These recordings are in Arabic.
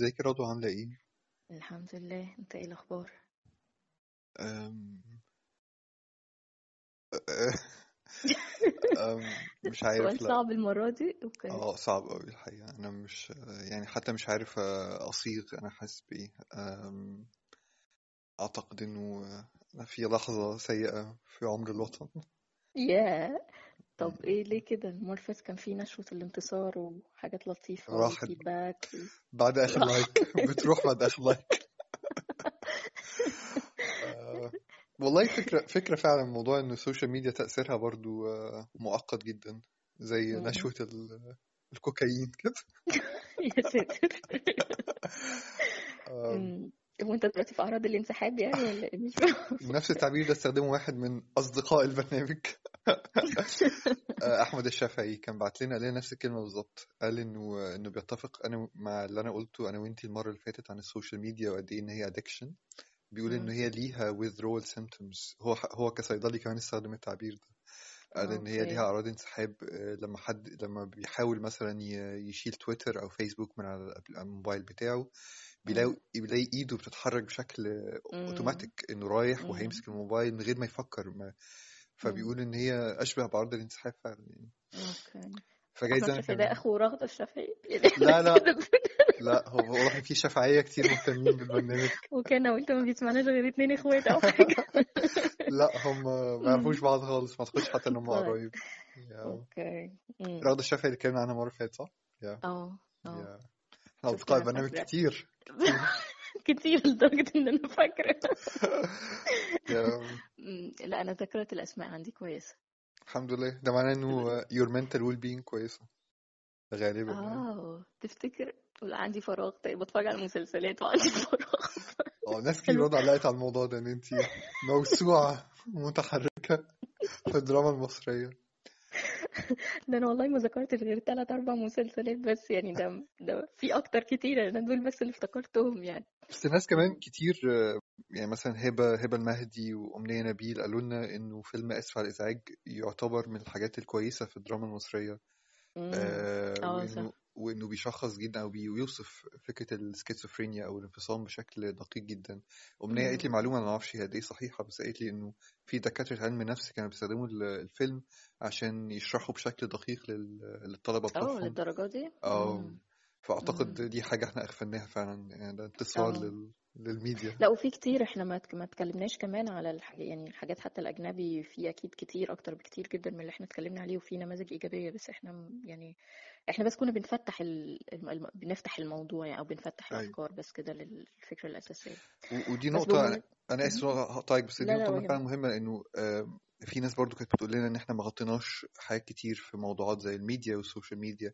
ازيك يا رضوى؟ عاملة إيه؟ الحمد لله. انت إيه الأخبار؟ أم... أم... مش عارف سؤال لا. صعب المرة دي؟ أوكي. آه صعب أوي الحقيقة. أنا مش يعني حتى مش عارف أصيغ. أنا حاسس بإيه؟ أم... أعتقد إنه أنا في لحظة سيئة في عمر الوطن. يا طب إيه ليه كده؟ فاتت كان في نشوة الانتصار وحاجات لطيفة راحت وفيدباك و... بعد آخر like. بتروح بعد آخر لايك. أه... والله فكرة فكرة فعلا موضوع إن ال social media تأثيرها برضو آه، مؤقت جدا زي مم. نشوة ال- الكوكايين كده. يا ساتر. هو انت دلوقتي في أعراض الانسحاب يعني ولا إيه؟ مش نفس التعبير ده استخدمه واحد من أصدقاء البرنامج. آه، أحمد الشافعي كان بعت لنا قال لنا نفس الكلمة بالظبط قال إنه إنه بيتفق أنا مع اللي أنا قلته أنا وإنتي المرة اللي فاتت عن ال social media وقد إيه إن هي addiction بيقول مم. هي ليها withdrawal symptoms هو هو كصيدلي كمان استخدم التعبير ده قال إن هي ليها أوكي أعراض انسحاب آه، لما حد لما بيحاول مثلا يشيل تويتر أو فيسبوك من على الموبايل بتاعه. بيلاقي بيلاقي إيده بتتحرك بشكل مم. أوتوماتيك إنه رايح. وهيمسك الموبايل من غير ما يفكر ما. فبيقول إن هي أشبه بعرض الانسحاب فعلا يعني. okay. فجايز أنا الشافعي ده أخو رغدة الشافعي؟ لا لا. كده لا هو إن في شفعية كتير مهتمين بالبرنامج. وكان قلت ما بيسمعناش غير اتنين إخوات أو حاجة. لا هم ما يعرفوش. بعض خالص ما أعتقدش حتى إن هم طيب. قرايب. أوكي. رغد الشافعي اللي اتكلمنا عنها المرة اللي فاتت صح؟ آه آه إحنا أنا البرنامج فاكرة كتير. كتير لدرجة إن أنا فاكرة. لا أنا ذاكرة الأسماء عندي كويسة. الحمد لله. ده معناه إنه your mental well being كويسة. غالبا يعني. آه تفتكر؟ ولا عندي فراغ. طيب بتفرج على مسلسلات وعندي فراغ. آه ناس كتير برضه علقت على الموضوع ده إن انت موسوعة متحركة في الدراما المصرية. ده أنا والله ما ذكرتش غير تلات أربع مسلسلات بس يعني ده ده في أكتر كتير أنا دول بس اللي افتكرتهم يعني. بس ناس كمان كتير آه، يعني مثلا هبة هبة المهدي وأمنية نبيل قالوا لنا إنه فيلم آسف على الإزعاج يعتبر من الحاجات الكويسة في الدراما المصرية. امم آه، آه وإنه وإنه بيشخص جدا أو بيوصف فكرة السكيزوفرينيا أو الانفصام بشكل دقيق جدا. أمنية قالت لي امم معلومة أنا معرفش هي قد إيه صحيحة بس قالت لي إنه في دكاترة علم نفس كانوا بيستخدموا ال- الفيلم عشان يشرحوا بشكل دقيق لل- للطلبة آه للدرجة دي؟ أو امم فأعتقد امم دي حاجة إحنا أغفلناها فعلا يعني ده انتصار آه لل... للميديا. لا وفي كتير إحنا ما ما اتكلمناش كمان على الح... يعني الحاجات حتى الأجنبي في أكيد كتير أكتر بكتير جدا من اللي إحنا اتكلمنا عليه وفي نماذج إيجابية بس إحنا يعني إحنا بس كنا بنفتح ال... الم... الم- بنفتح الموضوع يعني أو بنفتح أيوة. الأفكار بس كده للفكرة الأساسية. و- ودي أنا آسف إن أنا هقطعك بس دي لا لا نقطة ولا فعلا يهمك مهمة لأنه آم، في ناس برضو كانت بتقول لنا إن إحنا ما غطيناش حاجات كتير في موضوعات زي ال media وال social media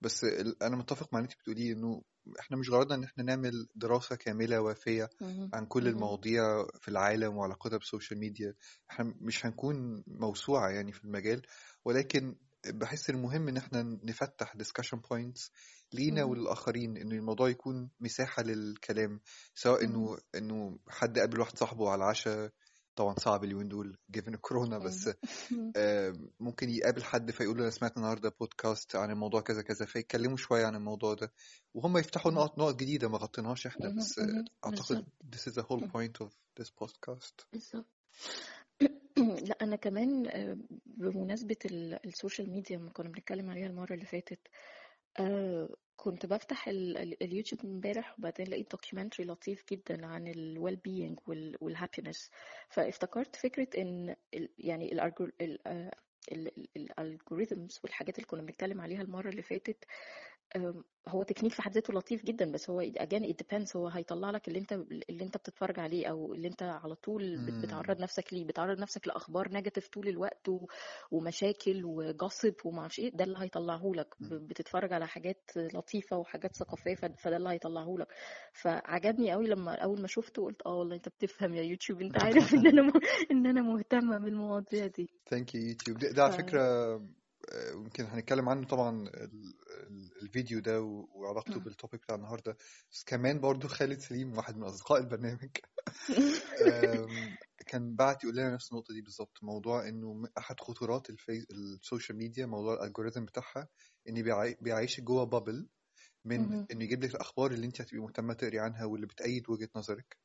بس ال- أنا متفق مع اللي أنت بتقوليه إنه إحنا مش غرضنا إن إحنا نعمل دراسة كاملة وافية مهم. عن كل مهم. المواضيع في العالم وعلاقتها بال social media إحنا مش هنكون موسوعة يعني في المجال ولكن بحس المهم إن إحنا نفتح discussion points لينا مهم. وللآخرين إن الموضوع يكون مساحة للكلام سواء. إنه إنه حد قابل واحد صاحبه على العشاء طبعا صعب اليومين دول given الكورونا بس مهم. آه، ممكن يقابل حد فيقول له أنا سمعت النهارده بودكاست عن الموضوع كذا كذا فيتكلموا شوية عن الموضوع ده وهم يفتحوا مهم. نقط نقط جديدة ما غطيناهاش إحنا مهم. بس آه،. أعتقد this is the whole point of this podcast بالظبط لا أنا كمان آه، بمناسبة ال- ال social media لما كنا بنتكلم عليها المرة اللي فاتت آه كنت بفتح ال- ال- اليوتيوب امبارح وبعدين لقيت documentary لطيف جدا عن ال well-being وال happiness فافتكرت فكرة إن ال يعني ال algorithms والحاجات اللي كنا بنتكلم عليها المرة اللي فاتت هو تكنيك في حد ذاته لطيف جدا بس هو again it depends هو هيطلع لك اللي انت اللي انت بتتفرج عليه أو اللي انت على طول. بتعرض نفسك ليه بتعرض نفسك لأخبار negative طول الوقت. ومشاكل و gossip وما أعرفش إيه ده اللي هيطلعه لك. بتتفرج على حاجات لطيفة وحاجات ثقافية ف- فده اللي هيطلعه لك فعجبني قوي لما أول ما شفته قلت آه والله أنت بتفهم يا يوتيوب أنت عارف إن أنا م... إن أنا مهتمة بالمواضيع دي thank you يوتيوب ده. على فكرة آه، يمكن هنتكلم عنه طبعا ال- ال- الفيديو ده وعلاقته. بال topic بتاع النهارده. بس كمان برضو خالد سليم واحد من أصدقاء البرنامج. كان بعت يقول لنا نفس النقطة دي بالظبط. موضوع إنه أحد خطورات ال Face ال social media موضوع ال algorithm بتاعها ان بيعي- بيعيشك جوه bubble من. إنه يجيب لك الأخبار اللي أنت هتبقي مهتمة تقري عنها واللي بتأيد وجهة نظرك.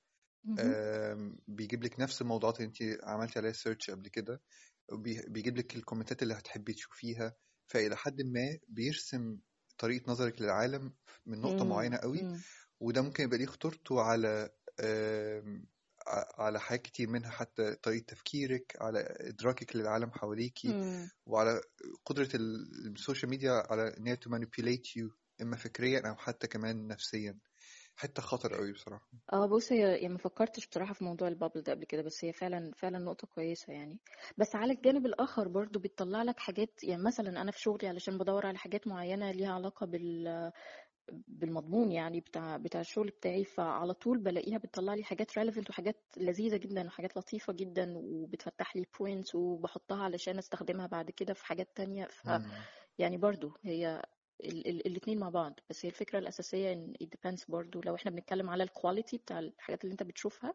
بيجيب لك نفس الموضوعات اللي أنت عملتي عليها search قبل كده. بيجيب لك ال comment ات اللي هتحبي تشوفيها فإلى حد ما بيرسم طريقة نظرك للعالم من نقطة مم. معينة قوي مم. وده ممكن يبقى ليه خطورته على على حاجات كتير منها حتى طريقة تفكيرك على إدراكك للعالم حواليكي مم. وعلى قدرة ال- ال social media على إن هي manipulate you إما فكريا أو حتى كمان نفسيا حتة خطر قوي بصراحة. آه بص هي يعني ما فكرتش بصراحة في موضوع ال bubble ده قبل كده بس هي فعلا فعلا نقطة كويسة يعني. بس على الجانب الآخر برضو بتطلع لك حاجات يعني مثلا أنا في شغلي علشان بدور على حاجات معينة ليها علاقة بال بالمضمون يعني بتاع بتاع الشغل بتاعي فعلى طول بلاقيها بتطلع لي حاجات relevant وحاجات لذيذة جدا وحاجات لطيفة جدا وبتفتح لي points وبحطها علشان أستخدمها بعد كده في حاجات تانية. ف. يعني برضو هي ال ال الاتنين مع بعض. بس هي الأساسية إن it depends برضو. لو إحنا بنتكلم على الكواليتي بتاع الحاجات اللي أنت بتشوفها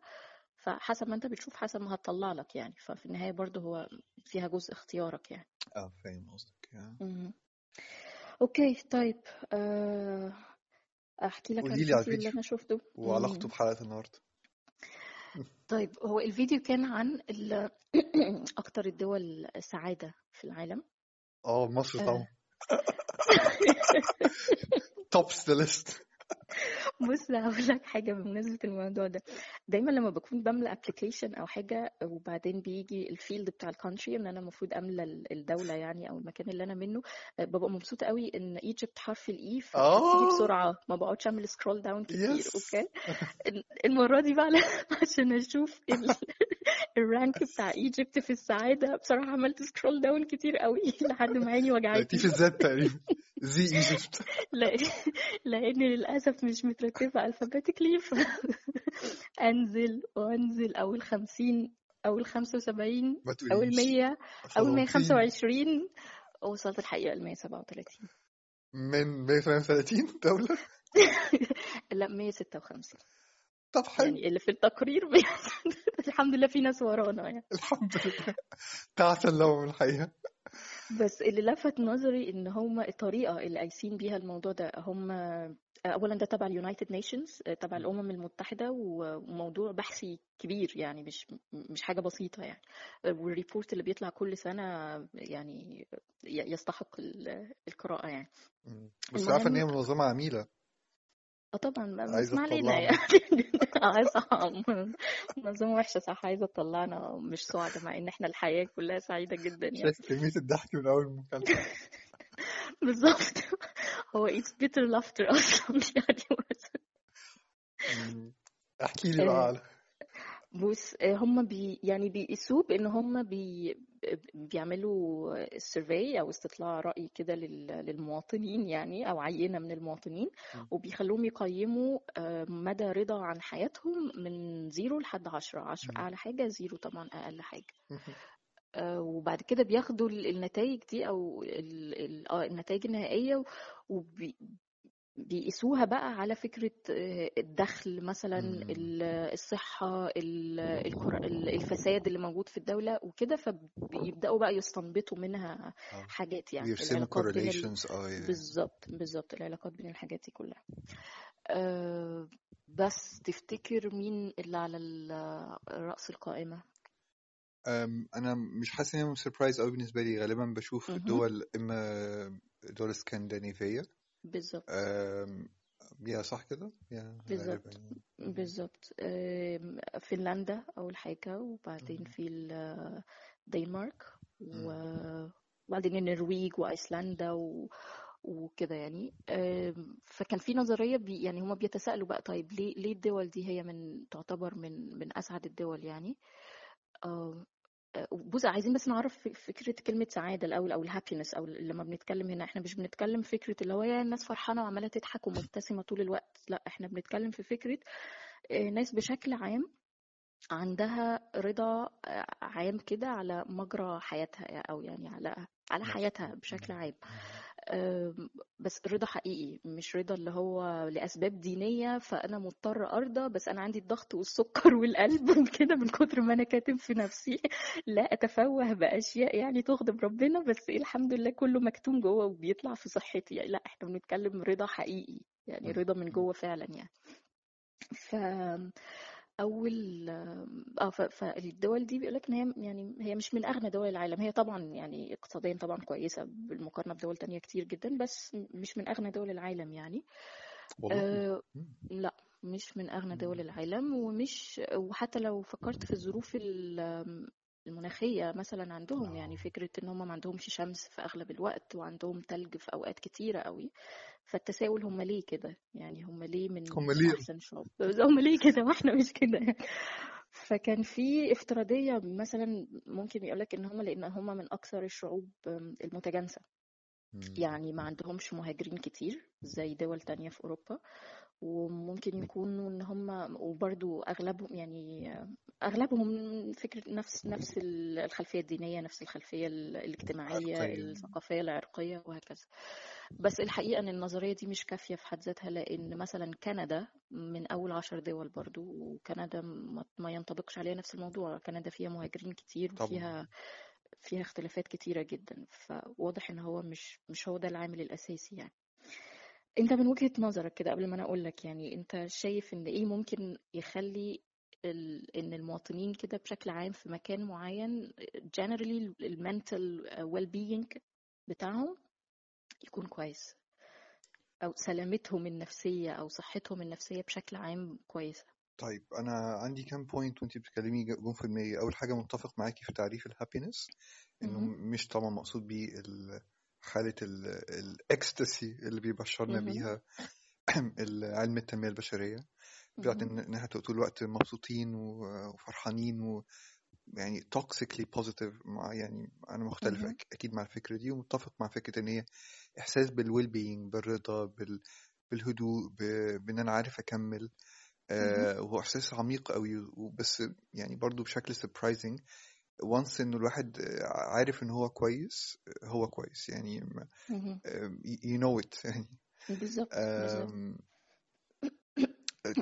فحسب ما أنت بتشوف حسب ما هتطلع لك يعني. ففي النهاية برضو هو فيها جزء اختيارك يعني. آه فاهم قصدك. مهم. أوكي طيب أه أحكي لك عن الفيديو اللي أنا شفته. وعلاقته مم. بحلقة النهاردة. طيب هو الفيديو كان عن أكتر الدول سعادة في العالم. آه مصر أه طبعا. Tops the list. بص هقول لك حاجة بمناسبة الموضوع ده. دايما لما بكون بملى application أو حاجة وبعدين بيجي ال field بتاع ال country إن أنا المفروض أملى ال- الدولة يعني أو المكان اللي أنا منه آه، ببقى مبسوطة قوي إن Egypt حرف ال E فبتيجي آه! بسرعة. ما بقعدش أعمل scroll down كتير okay؟ ال- المرة دي بقى عشان أشوف ال- ال rank بتاع Egypt في السعادة بصراحة عملت scroll down كتير قوي لحد ما عيني وجعتني. في الذات تقريبا. زي Egypt لاني للأسف مش مترتبة alphabetically فانزل وأنزل أول خمسين أول خمسة وسبعين أول مية أول مية خمسة وعشرين. وصلت الحقيقة المية سبعة وتلاتين. من 138 دولة؟ لا مية ستة وخمسين. طب حلو. يعني اللي في التقرير مية الحمد لله في ناس ورانا يعني. الحمد لله. تعسى لهم الحقيقة. بس اللي لفت نظري إن هم الطريقة اللي قايسين بيها الموضوع ده هم اولا ده تبع ال United Nations تبع الأمم المتحدة وموضوع بحثي كبير يعني مش مش حاجة بسيطة يعني. والريبورت اللي بيطلع كل سنة يعني يستحق ال- القراءة يعني. بس عارفة إن هي المهم منظمة عميلة. آه طبعا بس ما علينا يعني. صح منظمة وحشة صح عايزة تطلعنا مش سعداء مع إن إحنا الحياة كلها سعيدة جدا يعني. شايف كمية الضحك من أول المكالمة. بالظبط هو it's bitter laughter أصلا يعني. احكي لي بقى آه، على بص آه، هم بي يعني بيقيسوه بأن هم بي بيعملوا survey أو استطلاع رأي كده لل- للمواطنين يعني أو عينة من المواطنين. وبيخلوهم يقيموا آه، مدى رضا عن حياتهم من zero لحد عشرة عشرة مم. أعلى حاجة zero طبعا أقل حاجة آه، وبعد كده بياخدوا النتائج دي ال- آه، النتائج النهائية وبي بيقيسوها بقى على فكرة آه، الدخل مثلا مم. ال- الصحة ال- الكر- ال- الفساد اللي موجود في الدولة وكده فبيبدأوا بقى يستنبطوا منها حاجات يعني ال... بالظبط بالظبط العلاقات بين الحاجات دي كلها بس تفتكر مين اللي على رأس القائمة؟ أنا مش حاسس إن سربرايز قوي بالنسبة لي. غالبا بشوف. دول إما دول اسكندنافية. بالظبط. يا صح كده؟ بالظبط. بالظبط. فنلندا أول حاجة وبعدين. في ال- الدنمارك وبعدين النرويج وأيسلندا و... وكده يعني. فكان في نظرية بي يعني هما بيتساءلوا بقى طيب ليه ليه الدول دي هي من تعتبر من من أسعد الدول يعني؟ بص عايزين بس نعرف فكرة كلمة سعادة الأول أو ال happiness أو لما بنتكلم هنا إحنا مش بنتكلم فكرة اللي هو يا الناس فرحانة وعمالة تضحك ومبتسمة طول الوقت لأ إحنا بنتكلم في فكرة آه، ناس بشكل عام عندها رضا آه، عام كده على مجرى حياتها أو يعني على على حياتها بشكل. عام. بس رضا حقيقي مش رضا اللي هو لأسباب دينية فأنا مضطر أرضى بس أنا عندي الضغط والسكر والقلب وكده من كتر ما أنا كاتم في نفسي. لا أتفوه بأشياء يعني تغضب ربنا بس إيه الحمد لله كله مكتوم جوه وبيطلع في صحتي. يعني لا إحنا بنتكلم رضا حقيقي يعني. رضا من جوه فعلا يعني. ف أول آه فالدول دي بيقول لك إن هي يعني هي مش من أغنى دول العالم هي طبعا يعني اقتصاديا طبعا كويسة بالمقارنة بدول تانية كتير جدا بس مش من أغنى دول العالم يعني والله مم. لا مش من أغنى دول. العالم ومش وحتى لو فكرت في الظروف ال- المناخية مثلا عندهم يعني آه. فكرة إن هم ما عندهمش شمس في أغلب الوقت وعندهم تلج في أوقات كتيرة قوي فالتساؤل هم ليه كده؟ يعني هم ليه من هم ليه؟ أحسن شعوب هم ليه كده؟ وإحنا مش كده. فكان في افتراضية مثلا ممكن يقولك إن هم لأن هم من أكثر الشعوب المتجانسة. يعني ما عندهمش مهاجرين كتير زي دول تانية في أوروبا. وممكن يكونوا إن هم وبرضو أغلبهم يعني أغلبهم فكرة نفس نفس الخلفية الدينية نفس الخلفية الاجتماعية عرقية الثقافية العرقية وهكذا. بس الحقيقة إن النظرية دي مش كافية في حد ذاتها لأن مثلا كندا من أول عشر دول برضو وكندا ما ينطبقش عليها نفس الموضوع. كندا فيها مهاجرين كتير طبعا. وفيها فيها اختلافات كتيرة جدا. فواضح إن هو مش مش هو ده العامل الأساسي يعني. أنت من وجهة نظرك كده قبل ما أنا أقول لك يعني أنت شايف إن إيه ممكن يخلي ال... إن المواطنين كده بشكل عام في مكان معين generally ال mental well being بتاعهم يكون كويس؟ أو سلامتهم النفسية أو صحتهم النفسية بشكل عام كويسة؟ طيب أنا عندي كام point وانت بتتكلمي جم في دماغي. أول حاجة متفق معاكي في تعريف ال happiness إنه. مش طبعا مقصود بيه ال- حاله الاكستاسي اللي بيبشرنا. بيها علم التنمية البشرية بتاعت مهم. ان إنها طول الوقت مبسوطين وفرحانين و يعني toxically positive مع يعني أنا مختلف. أك- أكيد مع الفكرة دي ومتفق مع فكرة إن هي إحساس بال well being بالرضا بال بالهدوء ب- بإن أنا عارف أكمل. آه وهو احساس عميق قوي وبس يعني برضو بشكل surprising once إنه الواحد آه، عارف ان هو كويس آه، هو كويس يعني you know it يعني بالظبط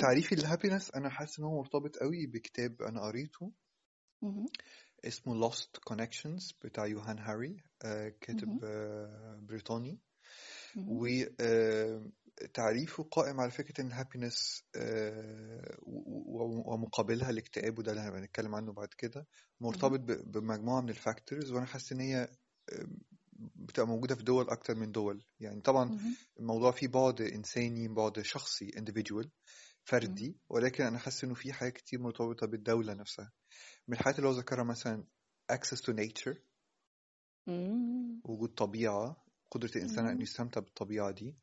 تعريفي لل happiness أنا حاسس إن هو مرتبط قوي بكتاب أنا قريته. اسمه Lost Connections بتاع يوهان هاري آه، كاتب. آه، بريطاني مهم. وتعريفه قائم على فكرة إن ال happiness ومقابلها الاكتئاب وده اللي هنتكلم عنه بعد كده مرتبط مهم. ب- بمجموعة من ال factors وأنا حاسس إن هي آه، بتبقى موجودة في دول أكتر من دول يعني طبعا. الموضوع فيه بعد إنساني بعد شخصي individual. فردي ولكن أنا حاسس إنه في حاجات كتير مرتبطة بالدولة نفسها من الحاجات اللي هو ذكرها مثلا access to nature. وجود طبيعة قدرة الإنسان إنه مم. يستمتع بالطبيعة دي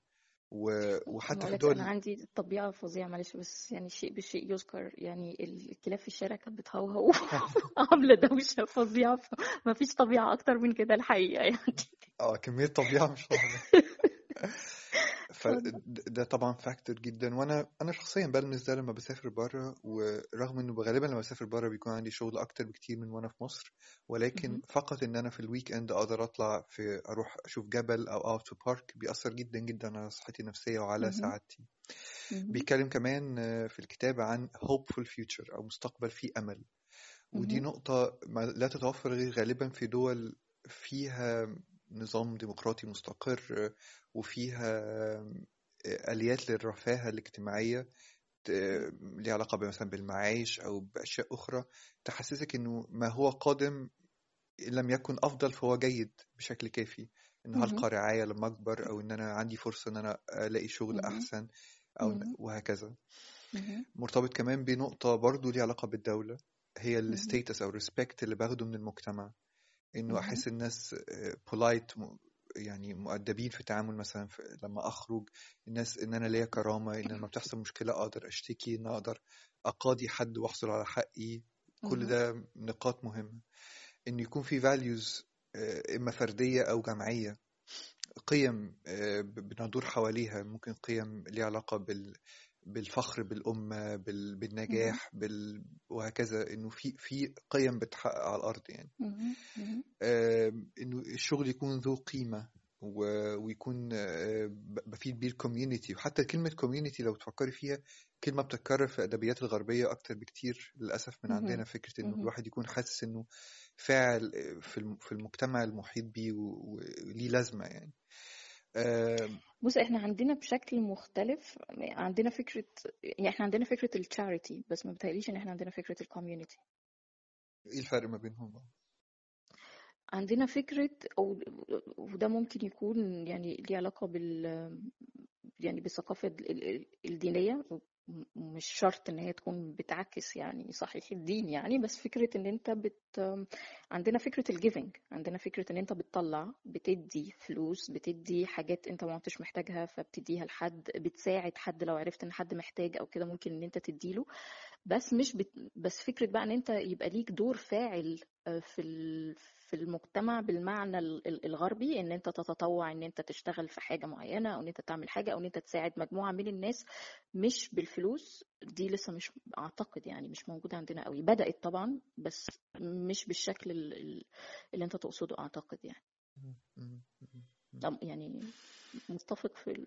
وحتى في دول عندي طبيعة فظيعة معلش بس يعني شيء بالشيء يذكر يعني الكلاب في الشارع كانت بتهوهو عاملة دوشة فظيعة ما فيش طبيعة أكتر من كده الحقيقة يعني. آه كمية طبيعة مش اتفضل فده طبعا factor جدا وأنا أنا شخصيا بلمس ده لما بسافر بره ورغم إنه غالبا لما بسافر بره بيكون عندي شغل أكتر بكتير من وأنا في مصر ولكن. فقط إن أنا في ال weekend أقدر أطلع في أروح أشوف جبل أو out to park بيأثر جدا جدا على صحتي النفسية وعلى. سعادتي. بيتكلم كمان في الكتاب عن hopeful future أو مستقبل فيه أمل ودي ما لا تتوفر غير غالبا في دول فيها نظام ديمقراطي مستقر وفيها آليات للرفاهة الاجتماعية ت- ليها علاقة مثلا بالمعايش أو بأشياء أخرى تحسسك إنه ما هو قادم إن لم يكن أفضل فهو جيد بشكل كافي مهم. هلقى رعاية لما أكبر أو إن أنا عندي فرصة إن أنا ألاقي شغل أو مهم. وهكذا. مرتبط كمان بنقطة برضو ليها علاقة بالدولة هي. ال status أو ال respect اللي باخده من المجتمع مهم. أحس الناس polite يعني مؤدبين في التعامل مثلا في لما أخرج الناس إن أنا ليا كرامة إن لما بتحصل مشكلة أقدر أشتكي إن أقدر أقاضي حد وأحصل على حقي. كل. ده نقاط مهمة. إن يكون في values آه، إما فردية أو جماعية. قيم آه، بندور حواليها. ممكن قيم ليها علاقة بال بالفخر بالأمة بال... بالنجاح بال... وهكذا إنه في في قيم بتحقق على الأرض يعني. آم، إنه الشغل يكون ذو قيمة و... ويكون آه، بفيد بيه ال community وحتى كلمة community لو تفكري فيها كلمة بتتكرر في الأدبيات الغربية أكتر بكتير للأسف من عندنا إنه مهم. الواحد يكون حاسس إنه فاعل في الم- في المجتمع المحيط بيه وليه لازمة يعني. آه، بص إحنا عندنا بشكل مختلف عندنا فكرة يعني إحنا عندنا فكرة ال charity بس ما بتهيأليش ان إحنا عندنا فكرة ال community إيه الفرق ما بينهم بقى؟ عندنا فكرة أو وده ممكن يكون يعني ليه علاقة بال يعني بالثقافة ال- ال- الدينية مش شرط ان هي تكون بتعكس يعني صحيح الدين يعني بس فكرة ان انت بت عندنا فكرة ال giving عندنا فكرة ان انت بتطلع بتدي فلوس بتدي حاجات انت ما كنتش محتاجها فبتديها لحد بتساعد حد لو عرفت ان حد محتاج أو كده ممكن ان انت تديله بس مش بت... بس فكرة بقى ان انت يبقى ليك دور فاعل في ال... في المجتمع بالمعنى ال- ال- الغربي إن أنت تتطوع إن أنت تشتغل في حاجة معينة أو إن أنت تعمل حاجة أو إن أنت تساعد مجموعة من الناس مش بالفلوس. دي لسه مش أعتقد يعني مش موجودة عندنا قوي بدأت طبعا بس مش بالشكل ال- ال- اللي أنت تقصده أعتقد يعني. يعني متفق في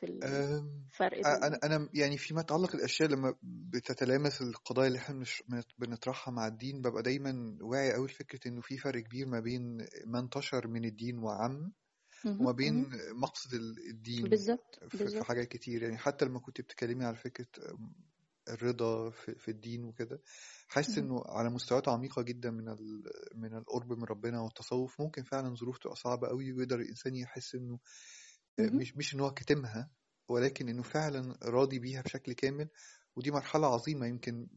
في الفرق أنا أنا يعني فيما يتعلق الاشياء لما بتتلامس القضايا اللي إحنا بنت- بنطرحها مع الدين ببقى دايما واعي قوي لفكرة إنه في فرق كبير ما بين ما انتشر من الدين وعم وما بين. مقصد ال- الدين بالظبط في في حاجات كتير. يعني حتى لما كنت بتكلمي على فكرة الرضا في, في الدين وكده حاسس. إنه على مستويات عميقة جدا من من القرب من ربنا والتصوف ممكن فعلا ظروف تبقى صعبة قوي ويقدر الإنسان يحس إنه مهم. مش مش إن هو كاتمها ولكن إنه فعلا راضي بيها بشكل كامل ودي مرحلة عظيمة يمكن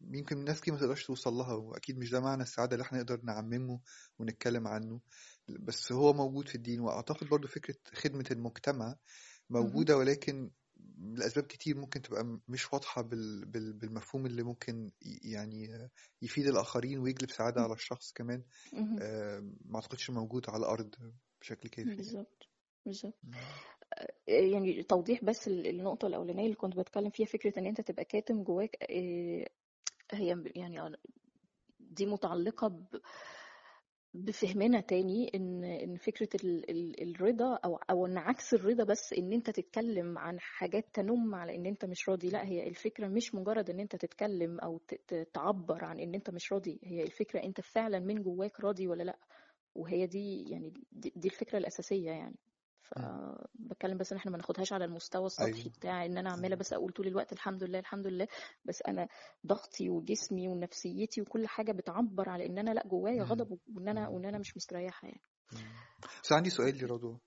يمكن الناس كتير ما تقدرش توصل لها وأكيد مش ده معنى السعادة اللي إحنا نقدر نعممه ونتكلم عنه بس هو موجود في الدين وأعتقد برضو فكرة خدمة المجتمع مهم. موجودة ولكن لأسباب كتير ممكن تبقى مش. بال... بالمفهوم اللي ممكن يعني يفيد الآخرين ويجلب سعادة على الشخص كمان. آه، ما أعتقدش موجود على الأرض بشكل كافي بالظبط بالظبط مم. يعني توضيح بس ال- النقطة الأولانية اللي كنت بتكلم فيها فكرة إن أنت تبقى كاتم جواك آه، هي يعني دي متعلقة ب- بفهمنا تاني إن إن فكرة ال ال الرضا أو أو إن عكس الرضا بس إن أنت تتكلم عن حاجات تنم على إن أنت مش راضي لأ هي الفكرة مش مجرد إن أنت تتكلم أو تعبر عن إن أنت مش راضي هي الفكرة أنت فعلا من جواك راضي ولا لأ وهي دي يعني دي, دي الفكرة الأساسية يعني. فبتكلم بس إن إحنا ما ناخدهاش على المستوى السطحي أيوه بتاع إن أنا عمالة بس أقول طول الوقت الحمد لله الحمد لله بس أنا ضغطي وجسمي ونفسيتي وكل حاجة بتعبر على إن أنا لأ جوايا. غضب وإن أنا. وإن أنا مش مستريحة يعني. بس عندي سؤال لرضوى.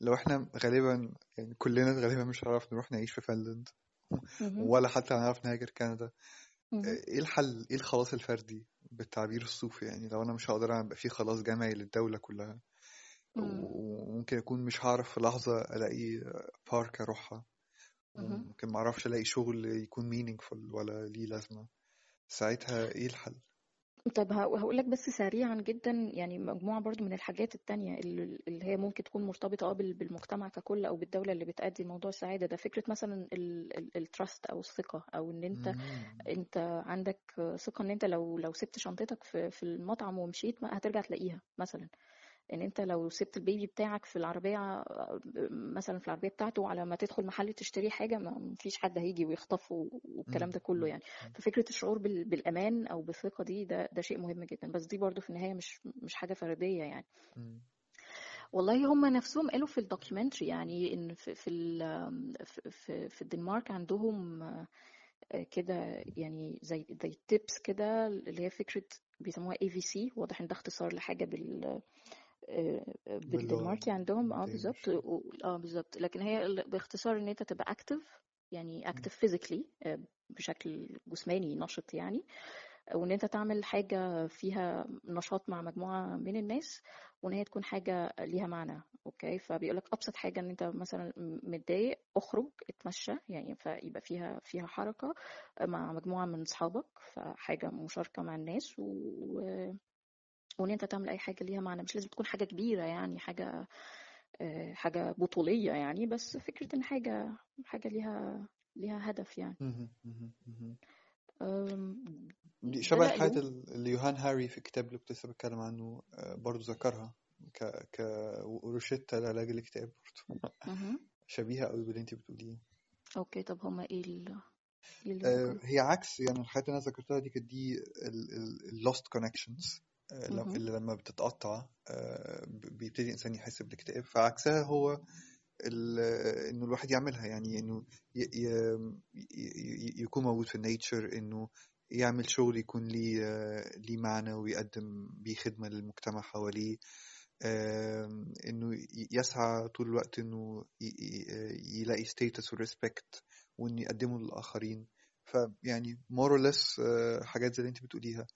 لو إحنا غالبا يعني كلنا غالبا مش هنعرف نروح نعيش في فنلند. ولا حتى هنعرف نهاجر كندا مهم. إيه الحل إيه الخلاص الفردي بالتعبير الصوفي يعني لو أنا مش هقدر اعمل في خلاص جمعي للدولة كلها. وممكن اكون مش هعرف في لحظة ألاقي بارك أروحها. مهم. وممكن ما أعرفش ألاقي شغل يكون meaningful ولا ليه لازمة. ساعتها إيه الحل؟ طب هقول لك بس سريعا جدا يعني مجموعة برضو من الحاجات التانية اللي هي ممكن تكون مرتبطة آه بال- بالمجتمع ككل أو بالدولة اللي بتأدي موضوع السعادة ده. فكرة مثلا ال trust أو الثقة أو إن أنت مم. أنت عندك ثقة إن أنت لو لو سبت شنطتك في في المطعم ومشيت ما هترجع تلاقيها مثلا. إن أنت لو سبت ال baby بتاعك في العربية مثلا في العربية بتاعته على ما تدخل محل تشتري حاجة ما فيش حد هيجي ويخطفه والكلام. ده كله. يعني ففكرة الشعور بال- بالأمان أو بالثقة دي ده ده شيء مهم جدا بس دي برضو في النهاية مش مش حاجة فردية يعني. والله هم نفسهم قالوا في ال documentary يعني إن في في ال- في, في, في الدنمارك عندهم آه، كده يعني زي زي tips كده اللي هي فكرة بيسموها ABC واضح إن ده اختصار لحاجة بال آه، باللغة بالدنماركي عندهم آه بالظبط آه بالظبط. لكن هي باختصار إن أنت تبقى active يعني. active physically بشكل جسماني نشط يعني وإن أنت تعمل حاجة فيها نشاط مع مجموعة من الناس وإن هي تكون حاجة ليها معنى okay فبيقول لك أبسط حاجة إن أنت مثلا متضايق اخرج اتمشى يعني فيبقى فيها فيها حركة مع مجموعة من أصحابك فحاجة مشاركة مع الناس و... وإن أنت تعمل أي حاجة ليها معنى مش لازم تكون حاجة كبيرة يعني حاجة آه، حاجة بطولية يعني بس فكرة إن حاجة حاجة ليها ليها هدف يعني. شبه اللي الحاجات قالوه اللي يوهان هاري في الكتاب اللي كنت لسه بتكلم عنه آه، برضو ذكرها ك ك روشتة لعلاج الاكتئاب برضو. مهم. شبيهة قوي باللي أنت بتقوليه. okay طب هما إيه ال- اللي آه، هي عكس يعني الحاجات اللي أنا ذكرتها دي كانت دي ال lost connections. آه، لم- مهم. اللي لما بتتقطع آه، بيبتدي الإنسان يحس بالاكتئاب فعكسها هو إنه الواحد يعملها. يعني ي- يكون موجود في ال nature إنه يعمل شغل يكون ليه آه، ليه معنى ويقدم بيه خدمة للمجتمع حواليه. ي- يسعى طول الوقت إنه ي- ي- يلاقي status و respect وإنه يقدمه للآخرين. فيعني more or less آه، حاجات زي اللي أنت بتقوليها.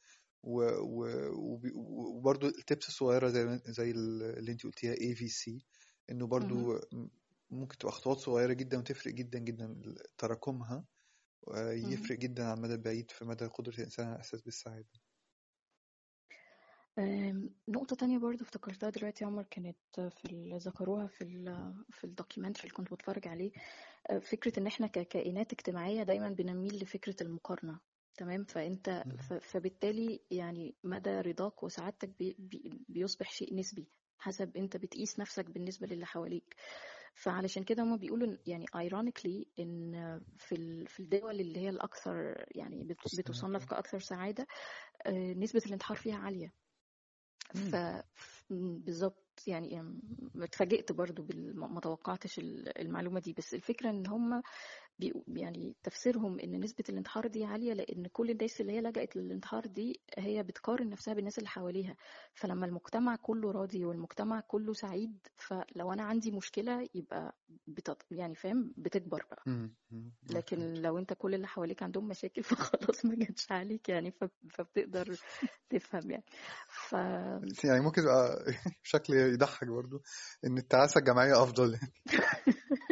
و- و- وبي- وبرضو ال tips الصغيرة زي زي اللي انت قلتيها ABC انه. برضو ممكن تبقى خطوات صغيرة جدا وتفرق جدا جدا تراكمها آه،. يفرق جدا على المدى البعيد في مدى قدرة الإنسان على الإحساس بالسعادة أم، نقطة تانية برضو افتكرتها دلوقتي يا عمر كانت في ذكروها في ال في ال documentary اللي كنت بتفرج عليه أه، فكرة إن إحنا ككائنات اجتماعية دايما بنميل لفكرة المقارنة تمام فأنت. ف- فبالتالي يعني مدى رضاك وسعادتك بي بي بيصبح شيء نسبي حسب أنت بتقيس نفسك بالنسبة للي حواليك فعلشان كده هما بيقولوا يعني ironically إن في في الدول اللي هي الأكثر يعني. بتصنف كأكثر سعادة أه، نسبة الانتحار فيها عالية ف بالظبط يعني اتفاجئت برضو. ما توقعتش ال- المعلومة دي بس الفكرة إن هم. يعني تفسيرهم إن نسبة الانتحار دي عالية لأن كل الناس اللي هي لجأت للانتحار دي هي بتقارن نفسها بالناس اللي حواليها. فلما المجتمع كله راضي والمجتمع كله سعيد فلو أنا عندي مشكلة يبقى بتط... يعني فاهم بتكبر بقى. لكن لو أنت كل اللي حواليك عندهم مشاكل فخلاص ما جاتش عليك يعني ف... فبتقدر تفهم يعني. ف يعني ممكن يبقى شكل يضحك برضو إن التعاسة الجماعية أفضل.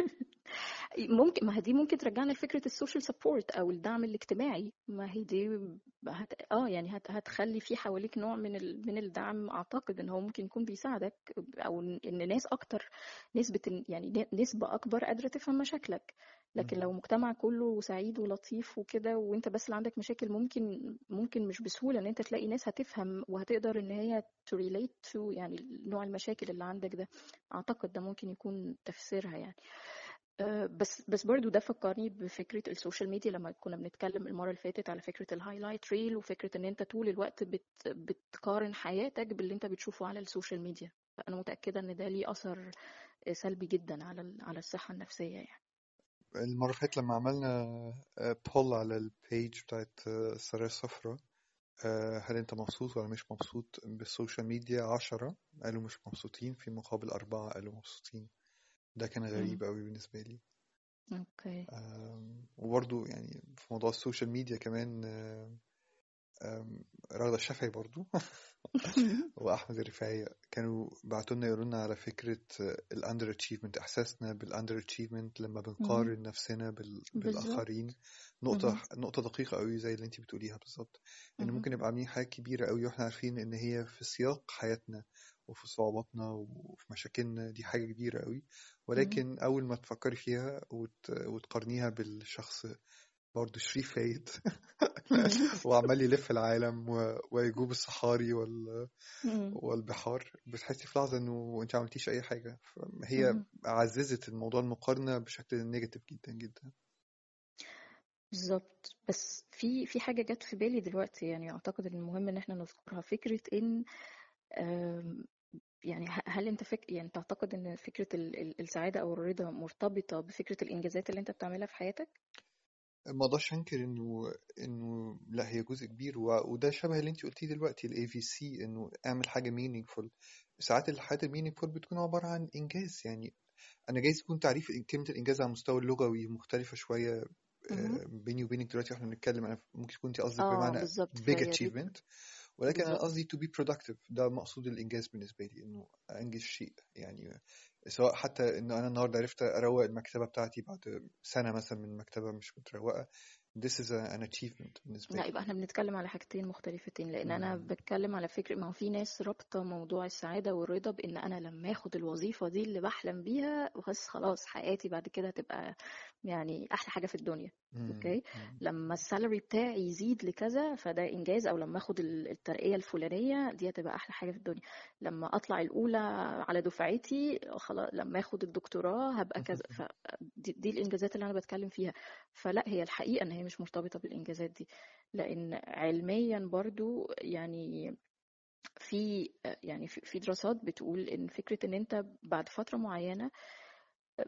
ممكن ما هي دي ممكن ترجعنا لفكرة ال social support أو الدعم الاجتماعي. ما هي دي هت... آه يعني هت... هتخلي في حواليك نوع من ال... من الدعم. أعتقد إن هو ممكن يكون بيساعدك إن إن ناس أكتر نسبة يعني ن- نسبة أكبر قادرة تفهم مشاكلك. لكن لو. مجتمع كله سعيد ولطيف وكده وأنت بس اللي عندك مشاكل ممكن ممكن مش بسهولة إن أنت تلاقي ناس هتفهم وهتقدر إن هي relate to يعني نوع المشاكل اللي عندك ده. أعتقد ده ممكن يكون تفسيرها يعني. بس بس برضو ده فكرني بفكرة السوشيال ميديا لما كنا بنتكلم المرة اللي فاتت على فكرة ال highlight reel وفكرة إن أنت طول الوقت بت بتقارن حياتك باللي أنت بتشوفه على السوشيال ميديا. فأنا متأكدة إن ده ليه أثر سلبي جدا على على الصحة النفسية يعني. المرة اللي فاتت لما عملنا poll على ال page بتاعت آه، السرايا الصفراء آه، هل أنت مبسوط ولا مش مبسوط بالسوشيال ميديا؟ عشرة قالوا مش مبسوطين في مقابل أربعة قالوا مبسوطين. ده كان مم. غريب قوي بالنسبة لي okay وبرضو يعني في موضوع السوشيال ميديا كمان رغدة الشافعي برضو وأحمد الرفاعي كانوا بعتوا لنا يقولوا لنا على فكرة ال underachievement إحساسنا بال underachievement لما. بنقارن نفسنا بال... بالظبط بالآخرين نقطة مهم. نقطة دقيقة قوي زي اللي أنت بتقوليها بالظبط مهم. ممكن نبقى عاملين حاجات كبيرة قوي وإحنا عارفين إن هي في سياق حياتنا وفي صعوباتنا وفي مشاكلنا دي حاجة كبيرة قوي. ولكن أول ما تفكري فيها وت... وتقارنيها بالشخص برضه شريف مهم. وعمال يلف العالم و... ويجوب الصحاري وال... والبحار بتحسي في لحظة إنه أنت ما عملتيش أي حاجة فهي مهم. عززت الموضوع المقارنة بشكل نيجاتيف جدا جدا بالظبط بس في في حاجة جت في بالي دلوقتي يعني أعتقد إن المهم إن إحنا نذكرها فكرة إن يعني هل أنت فك يعني تعتقد إن فكرة ال- ال- السعادة أو الرضا مرتبطة بفكرة الإنجازات اللي أنت بتعملها في حياتك؟ ما أقدرش انكر انه انه لا هي جزء كبير و... وده شبه اللي انت قلتيه دلوقتي الاي في سي انه اعمل حاجة meaningful ساعات الحاجات ال meaningful بتكون عبارة عن إنجاز يعني أنا جايز يكون تعريف كلمة الإنجاز على المستوى اللغوي مختلفة شوية. آه، بيني وبينك دلوقتي وإحنا بنتكلم أنا ممكن تكون أنت قصدك آه بمعنى دي achievement ولكن أنا بالظبط قصدي to be productive. ده مقصود الإنجاز بالنسبة لي إنه أنجز شيء. يعني سواء حتى ان أنا النهارده عرفت أروق المكتبة بتاعتي بعد سنة مثلا من المكتبة مش متروقة this is a- an achievement بالنسبة لا لي يبقى إحنا بنتكلم على حاجتين مختلفتين لأن أنا مم. بتكلم على فكرة ما هو في ناس رابطة موضوع السعادة والرضا بإن أنا لما آخد الوظيفة دي اللي بحلم بيها بس خلاص حياتي بعد كده هتبقى يعني أحلى حاجة في الدنيا مم. okay مم. لما ال salary بتاعي يزيد لكذا فده إنجاز أو لما آخد ال- الترقية الفلانية دي هتبقى أحلى حاجة في الدنيا لما أطلع الأولى على دفعتي خلاص لما آخد الدكتوراه هبقى كذا فدي دي الإنجازات اللي أنا بتكلم فيها فلا هي الحقيقة إن هي مش مرتبطة بالإنجازات دي لأن علميا برضو يعني في يعني في دراسات بتقول إن فكرة إن أنت بعد فترة معينة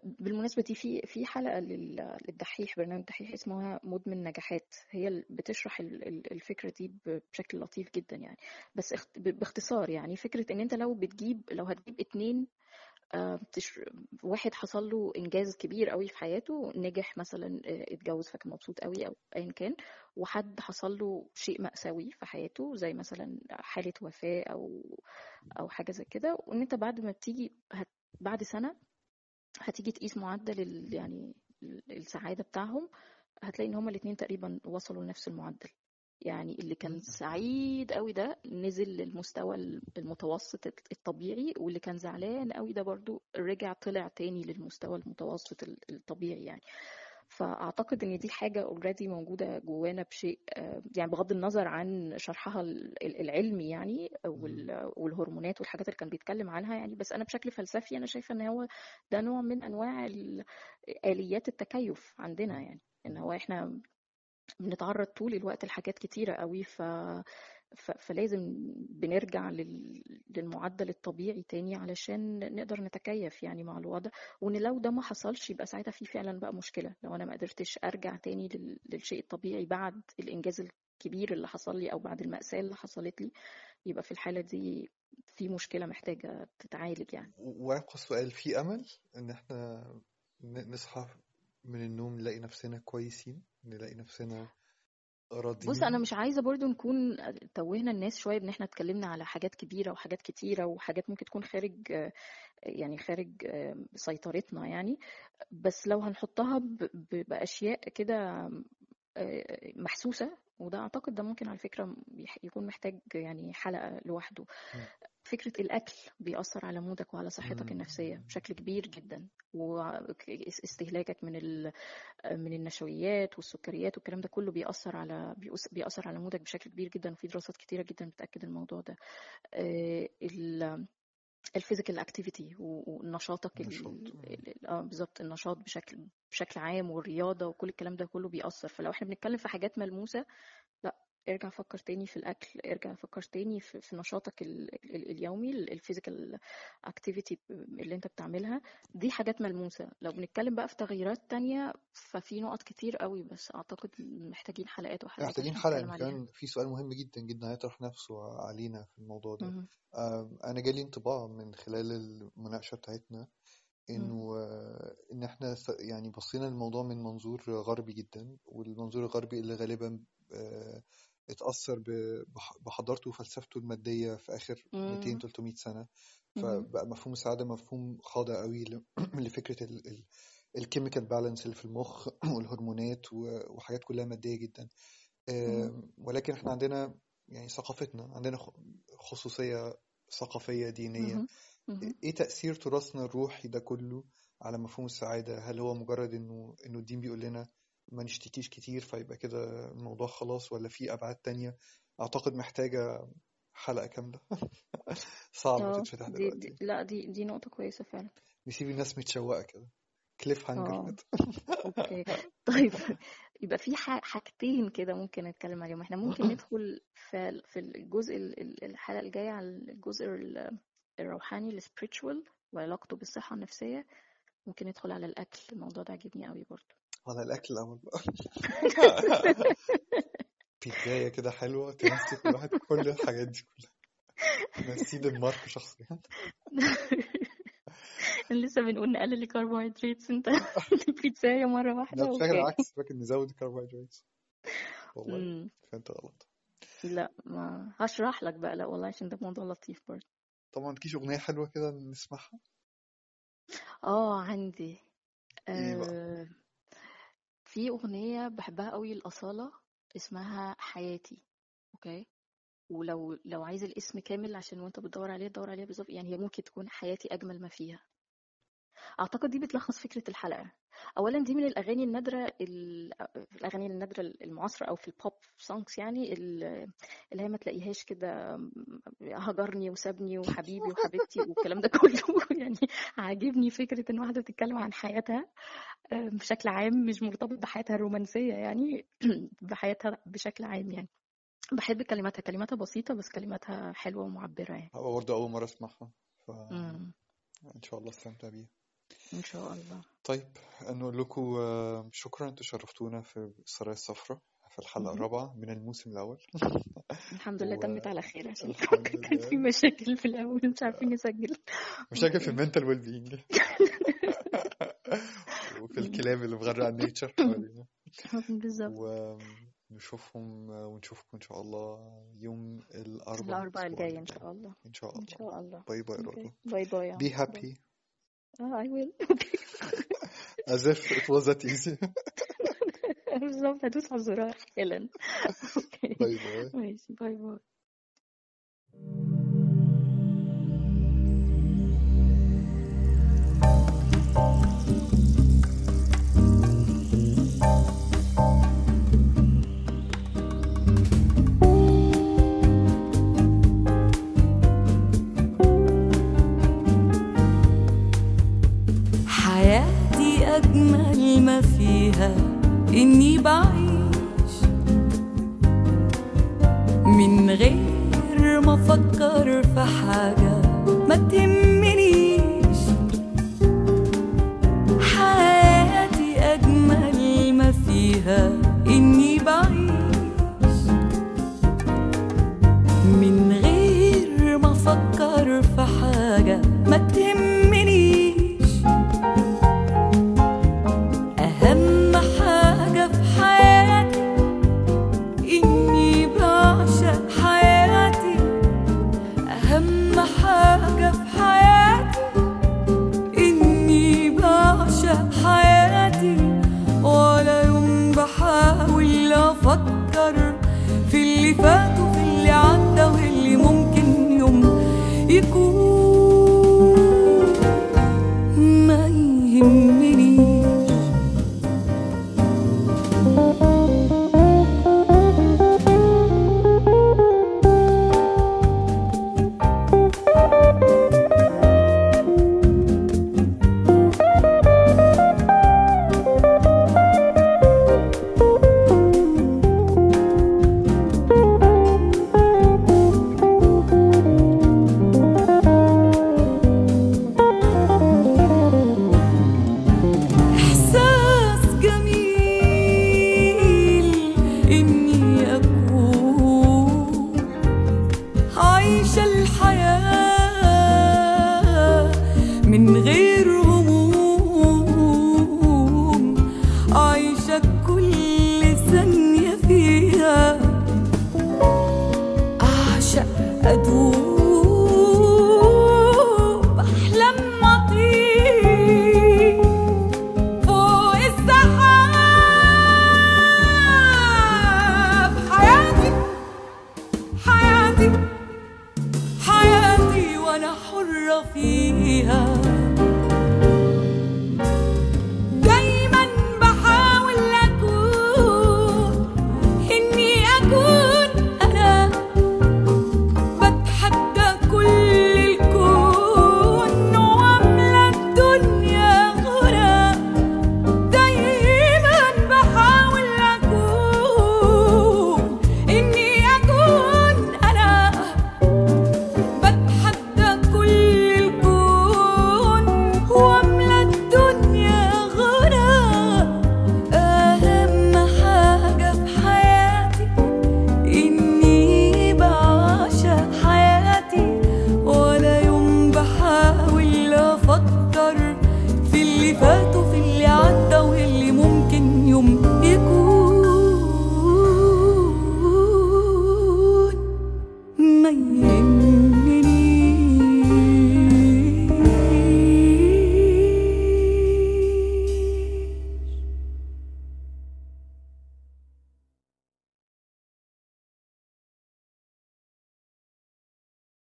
بالمناسبة دي في في حلقة لل- للدحيح برنامج الدحيح اسمها مدمن نجاحات هي بتشرح ال- ال- الفكرة دي بشكل لطيف جدا يعني بس باختصار يعني فكرة إن أنت لو بتجيب لو هتجيب اتنين. واحد حصل له إنجاز كبير قوي في حياته نجح مثلا آه، اتجوز فكان مبسوط قوي أو ايا كان وحد حصل له شيء مأساوي في حياته زي مثلا حالة وفاة أو أو حاجة زي كده. وإن أنت بعد ما بتيجي هت... بعد سنة هتيجي تقيس معدل ال... يعني ال- السعادة بتاعهم هتلاقي إن هما الاتنين تقريبا وصلوا لنفس المعدل. يعني اللي كان سعيد قوي ده نزل للمستوى المتوسط الطبيعي واللي كان زعلان قوي ده برضو رجع طلع تاني للمستوى المتوسط الطبيعي يعني. فأعتقد إن دي حاجة اوريدي موجودة جوانا بشيء آه، يعني بغض النظر عن شرحها ال- العلمي يعني وال- والهرمونات والحاجات اللي كان بيتكلم عنها يعني بس أنا بشكل فلسفي أنا شايفة إن هو ده نوع من أنواع ال- آليات التكيف عندنا يعني. إن هو إحنا بنتعرض طول الوقت لحاجات كتيرة قوي ف... ف... فلازم بنرجع لل... للمعدل الطبيعي تاني علشان نقدر نتكيف يعني مع الوضع. وإن لو ده ما حصلش يبقى ساعتها في فعلا بقى مشكلة لو أنا ما قدرتش أرجع تاني لل... للشيء الطبيعي بعد الإنجاز الكبير اللي حصل لي أو بعد المأساة اللي حصلت لي يبقى في الحالة دي في مشكلة محتاجة تتعالج يعني. ويبقى السؤال في أمل إن إحنا ن- نصحى من النوم نلاقي نفسنا كويسين؟ نلاقي نفسنا بص أنا راضيين مش عايزة برضو نكون توهنا الناس شوية بإن إحنا اتكلمنا على حاجات كبيرة وحاجات كتيرة وحاجات ممكن تكون خارج يعني خارج سيطرتنا يعني. بس لو هنحطها بأشياء كده آه، محسوسة وده أعتقد ده ممكن على فكرة يكون محتاج يعني حلقة لوحده. مم. فكرة الأكل بيأثر على مودك وعلى صحتك مم. النفسية بشكل كبير جدا واستهلاكك من ال من النشويات والسكريات والكلام ده كله بيأثر على بيأثر على mood ك بشكل كبير جدا وفي دراسات كتيرة جدا بتأكد الموضوع ده ال physical activity ونشاطك آه بالظبط النشاط بشكل بشكل عام والرياضة وكل الكلام ده كله بيأثر فلو إحنا بنتكلم في حاجات ملموسة لا ارجع فكر تاني في الأكل ارجع فكر تاني في, في نشاطك ال- ال- اليومي ال physical activity اللي انت بتعملها دي حاجات ملموسة لو بنتكلم بقى في تغييرات تانية ففي نقط كتير قوي بس أعتقد محتاجين حلقات وحلقات محتاجين عليها كمان في سؤال مهم جدا جدا هيطرح نفسه علينا في الموضوع ده مهم. آم، أنا جالي انطباع من خلال المناقشة بتاعتنا. إنه آه، إن إحنا س- يعني بصينا للموضوع من منظور غربي جدا والمنظور الغربي اللي غالبا آه، اتأثر بحضارته وفلسفته المادية في آخر 200 مم. 300 سنة. فبقى مفهوم السعادة مفهوم خاضع قوي لفكرة الكيميكال بالانس اللي في المخ والهرمونات وحاجات كلها مادية جدا ولكن إحنا عندنا يعني ثقافتنا عندنا خصوصية ثقافية دينية. مهم. إيه تأثير تراثنا الروحي ده كله على مفهوم السعادة هل هو مجرد إنه إنه الدين بيقول لنا ما نشتكيش كتير فيبقى كده الموضوع خلاص ولا في أبعاد تانية؟ أعتقد محتاجة حلقة كاملة. صعبة آه تتفتح دي, دلوقتي. دي لا دي دي نقطة كويسة فعلا. نسيب الناس متشوقة كده. cliffhanger آه كده okay. طيب يبقى في ح- حاجتين كده ممكن نتكلم عليهم. إحنا ممكن ندخل في في الجزء ال- ال- الحلقة الجاية على الجزء ال- الروحاني ال spiritual وعلاقته بالصحة النفسية. ممكن ندخل على الأكل. الموضوع ده عجبني قوي برضه الأول بقى في بداية كده حلوة تمسك الواحد كل الحاجات دي كلها. نسيب المارك شخصيا. لسه بنقول نقلل الكربوهيدرات أنت البيتزاية مرة لا واحدة بشكل أوكي. عكس فاكر نزود الكربوهيدرات والله فهمت غلط. لا ما هشرح لك بقى لا والله عشان ده موضوع لطيف برضه. طبعا مفيش أغنية حلوة كده نسمعها؟ آه عندي. إيه بقى؟ آه في أغنية بحبها قوي لأصالة اسمها حياتي okay ولو لو عايز الاسم كامل عشان وأنت بتدور عليه تدور عليها بالظبط يعني هي ممكن تكون حياتي أجمل ما فيها. أعتقد دي بتلخص فكرة الحلقة. اولا دي من الأغاني النادرة ال- الأغاني النادرة المعاصرة أو في ال pop songs يعني ال- اللي هي ما تلاقيهاش كده هجرني وسابني وحبيبي وحبيبتي والكلام ده كله. يعني عاجبني فكرة إن واحدة بتتكلم عن حياتها. بشكل عام مش مرتبط بحياتها الرومانسية يعني بحياتها بشكل عام يعني. بحب كلماتها كلماتها بسيطة بس كلماتها حلوة ومعبرة يعني. هو برضه أول مرة أسمعها مم. فإن شاء الله أستمتع بيها. إن شاء الله. طيب نقول لكم آه، شكرا أنتوا شرفتونا في السرايا الصفراء في الحلقة. الرابعة من الموسم الأول. الحمد لله و- تمت على خير عشان كان في مشاكل في الأول مش عارفين نسجل. مشاكل في المنتال ويل بينج وفي الكلاب اللي مغرق على النيتشر حوالينا. بالظبط. ونشوفهم ونشوفكم إن شاء الله يوم الأربعاء الأسبوع الجاي جاي شاء الله. إن شاء الله شاء الله. باي باي رضوى باي باي be باي happy. آه I will. As if it was that easy. بالظبط هدوس على الزرار. أوكي باي باي ماشي باي باي أجمل ما فيها إني بعيش. من غير ما أفكر في حاجة ما تهمنيش. حياتي أجمل ما فيها